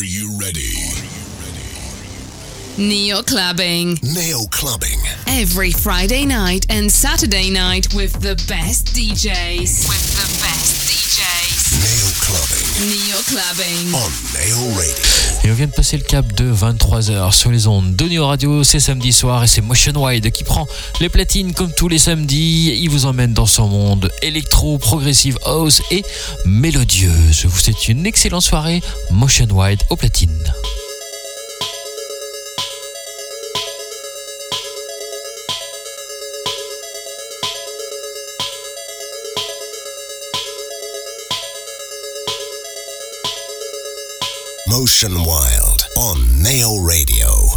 Are you ready? Neo Clubbing. Neo Clubbing. Every Friday night and Saturday night with the best DJs. With the best Et on vient de passer le cap de 23h sur les ondes de Neo Radio. C'est samedi soir et c'est Motion Wide qui prend les platines comme tous les samedis. Il vous emmène dans son monde électro, progressive house et mélodieuse. Je vous souhaite une excellente soirée. Motion Wide aux platines. Motion Wild on Neo Radio.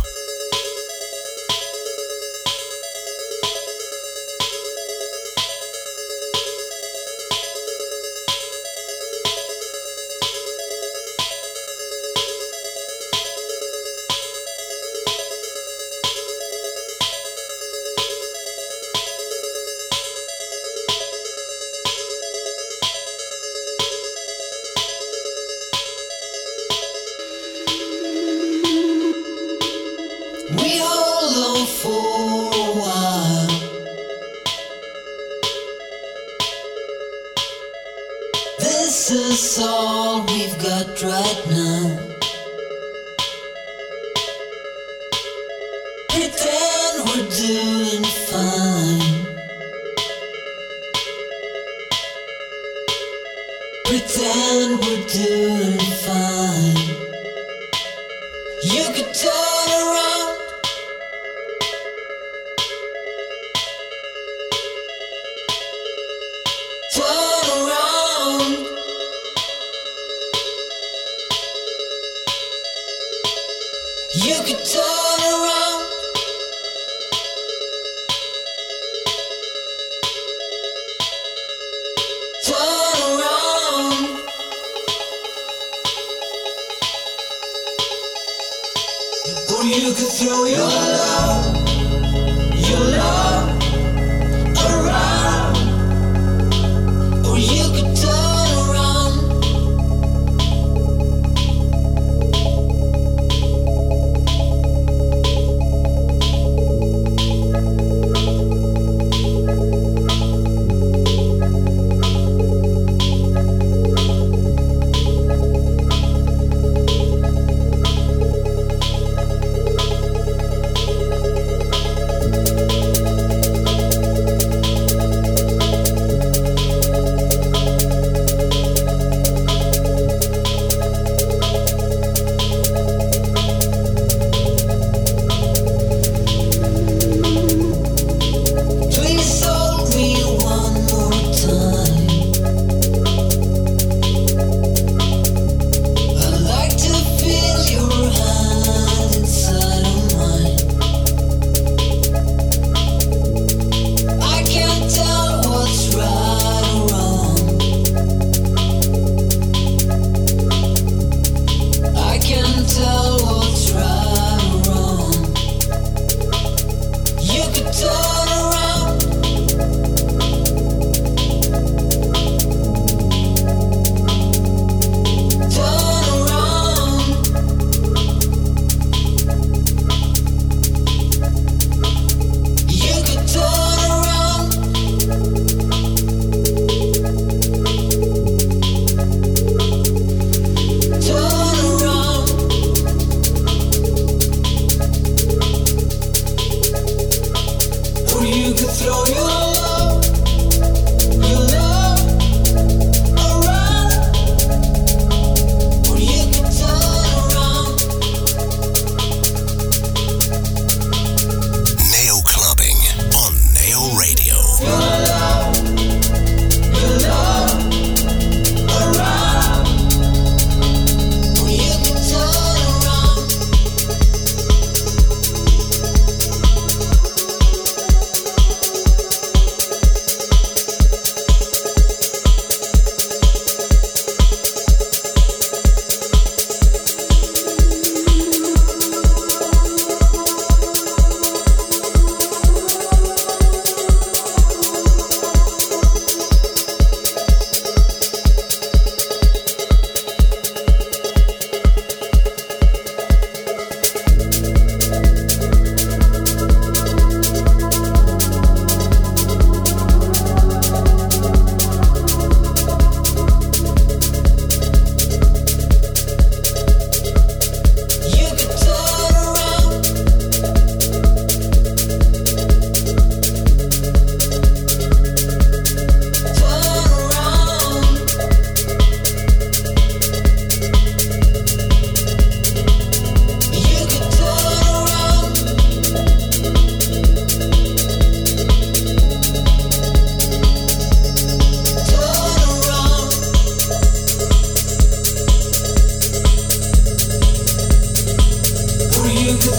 You could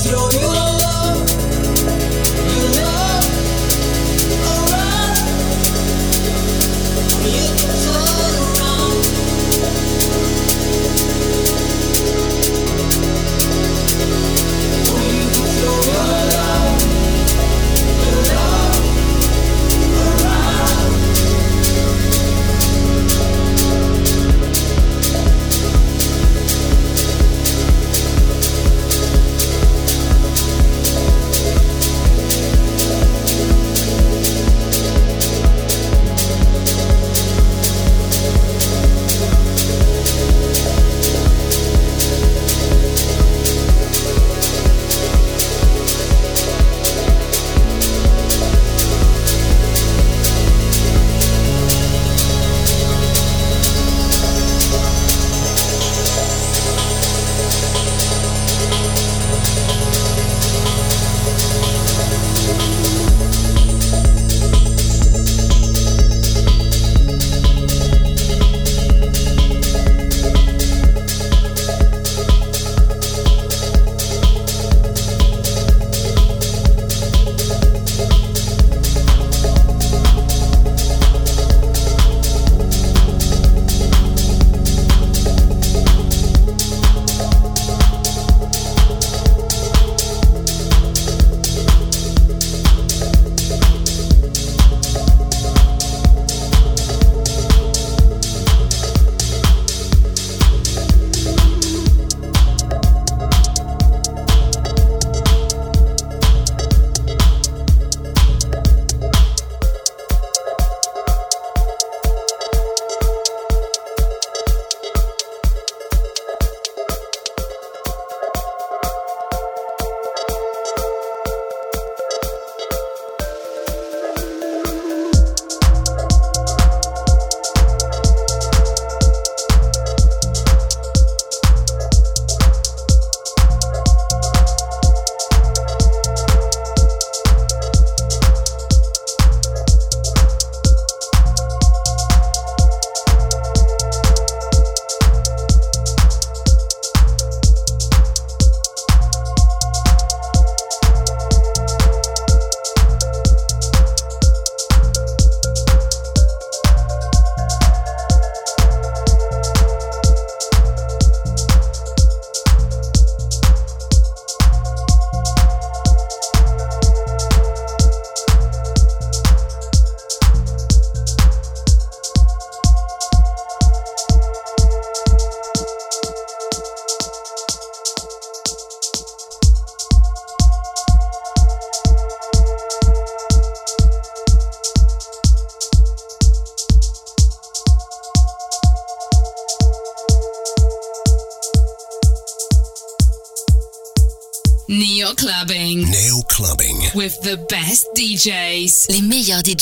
with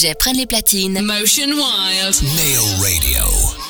DJs prennent les platines. Motion Wild. Neo Radio.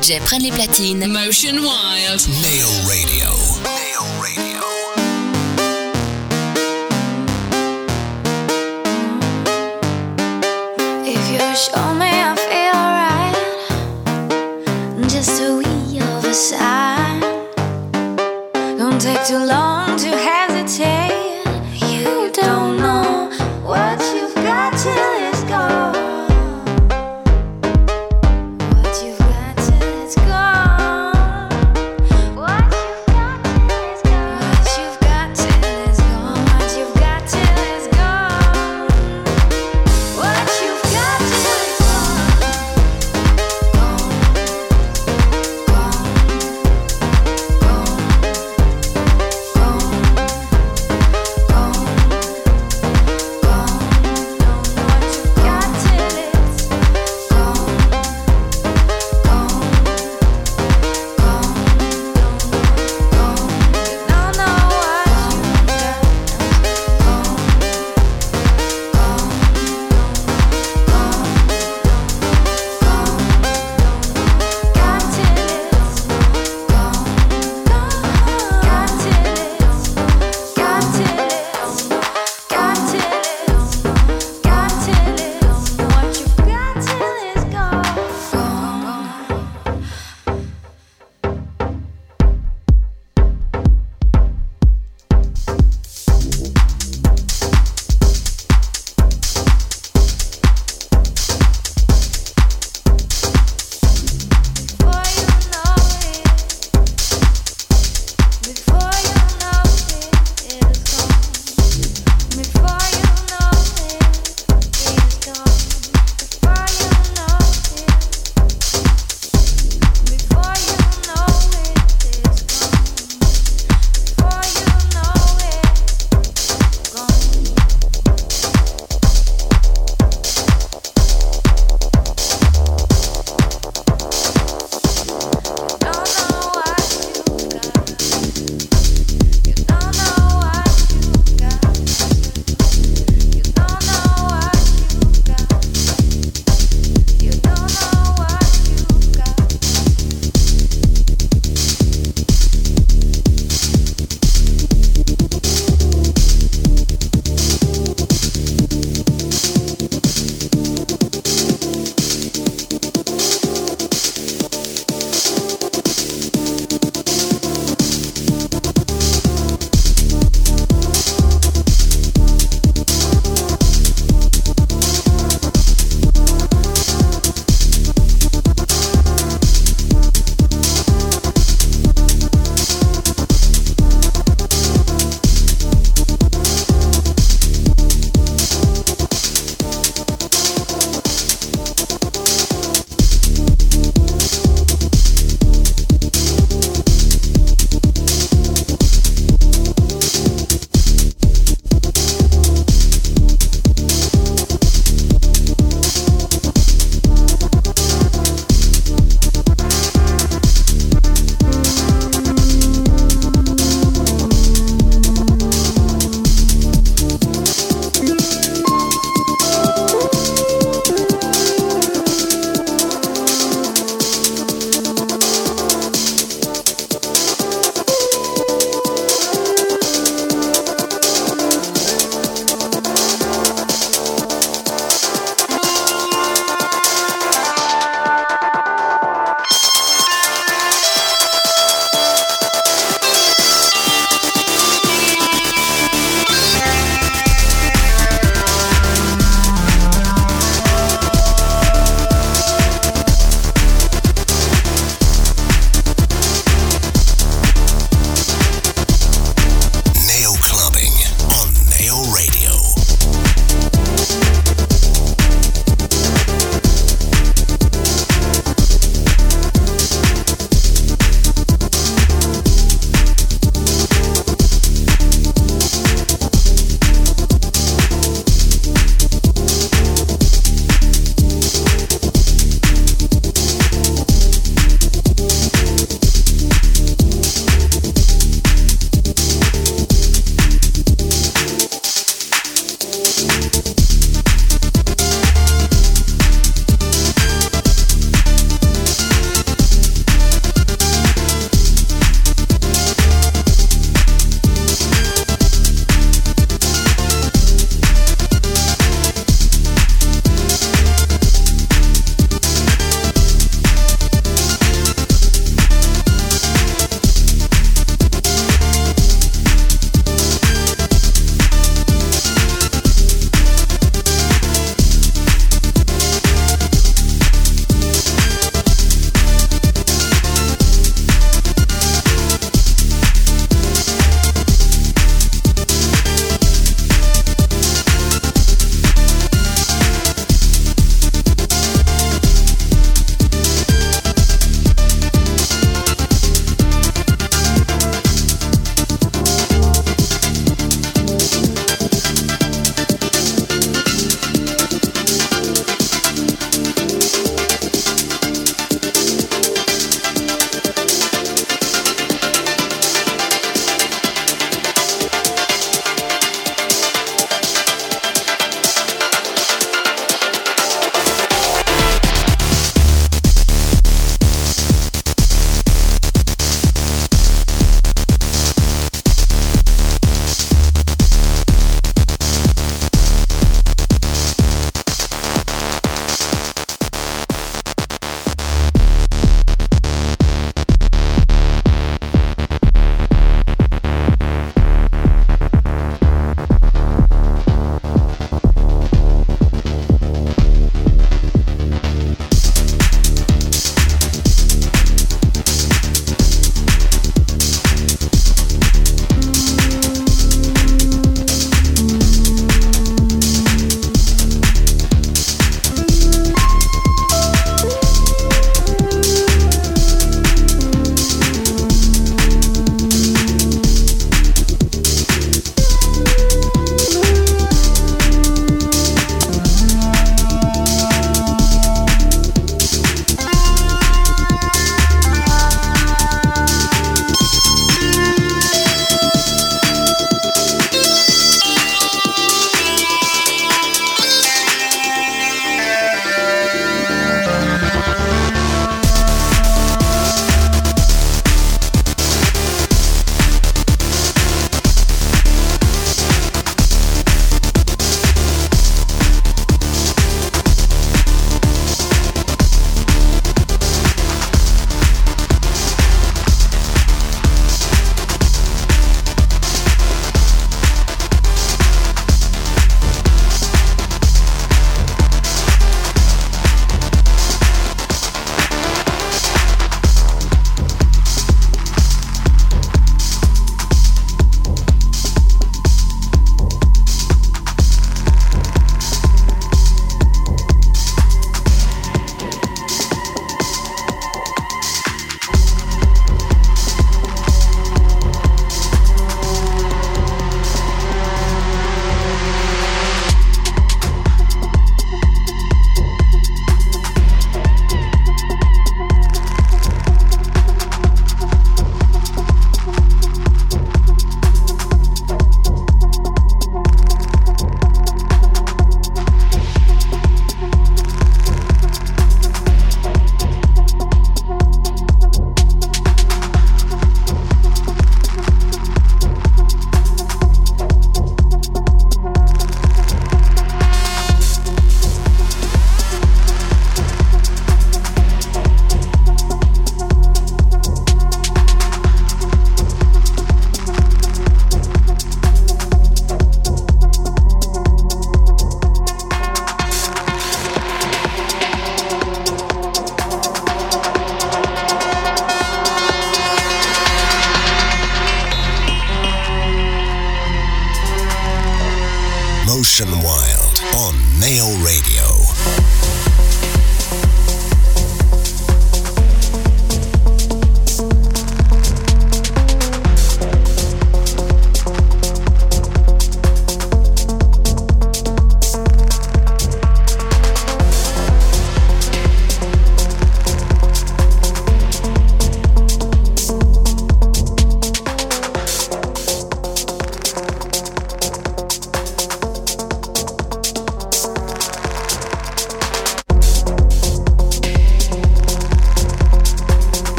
DJ prennent les platines. Motion Wild. Neo Radio. Neo Radio. If you show me I feel right, just a wee of a sign. Don't take too long to hesitate.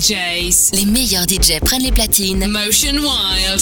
DJs. Les meilleurs DJ prennent les platines. Motion Wild.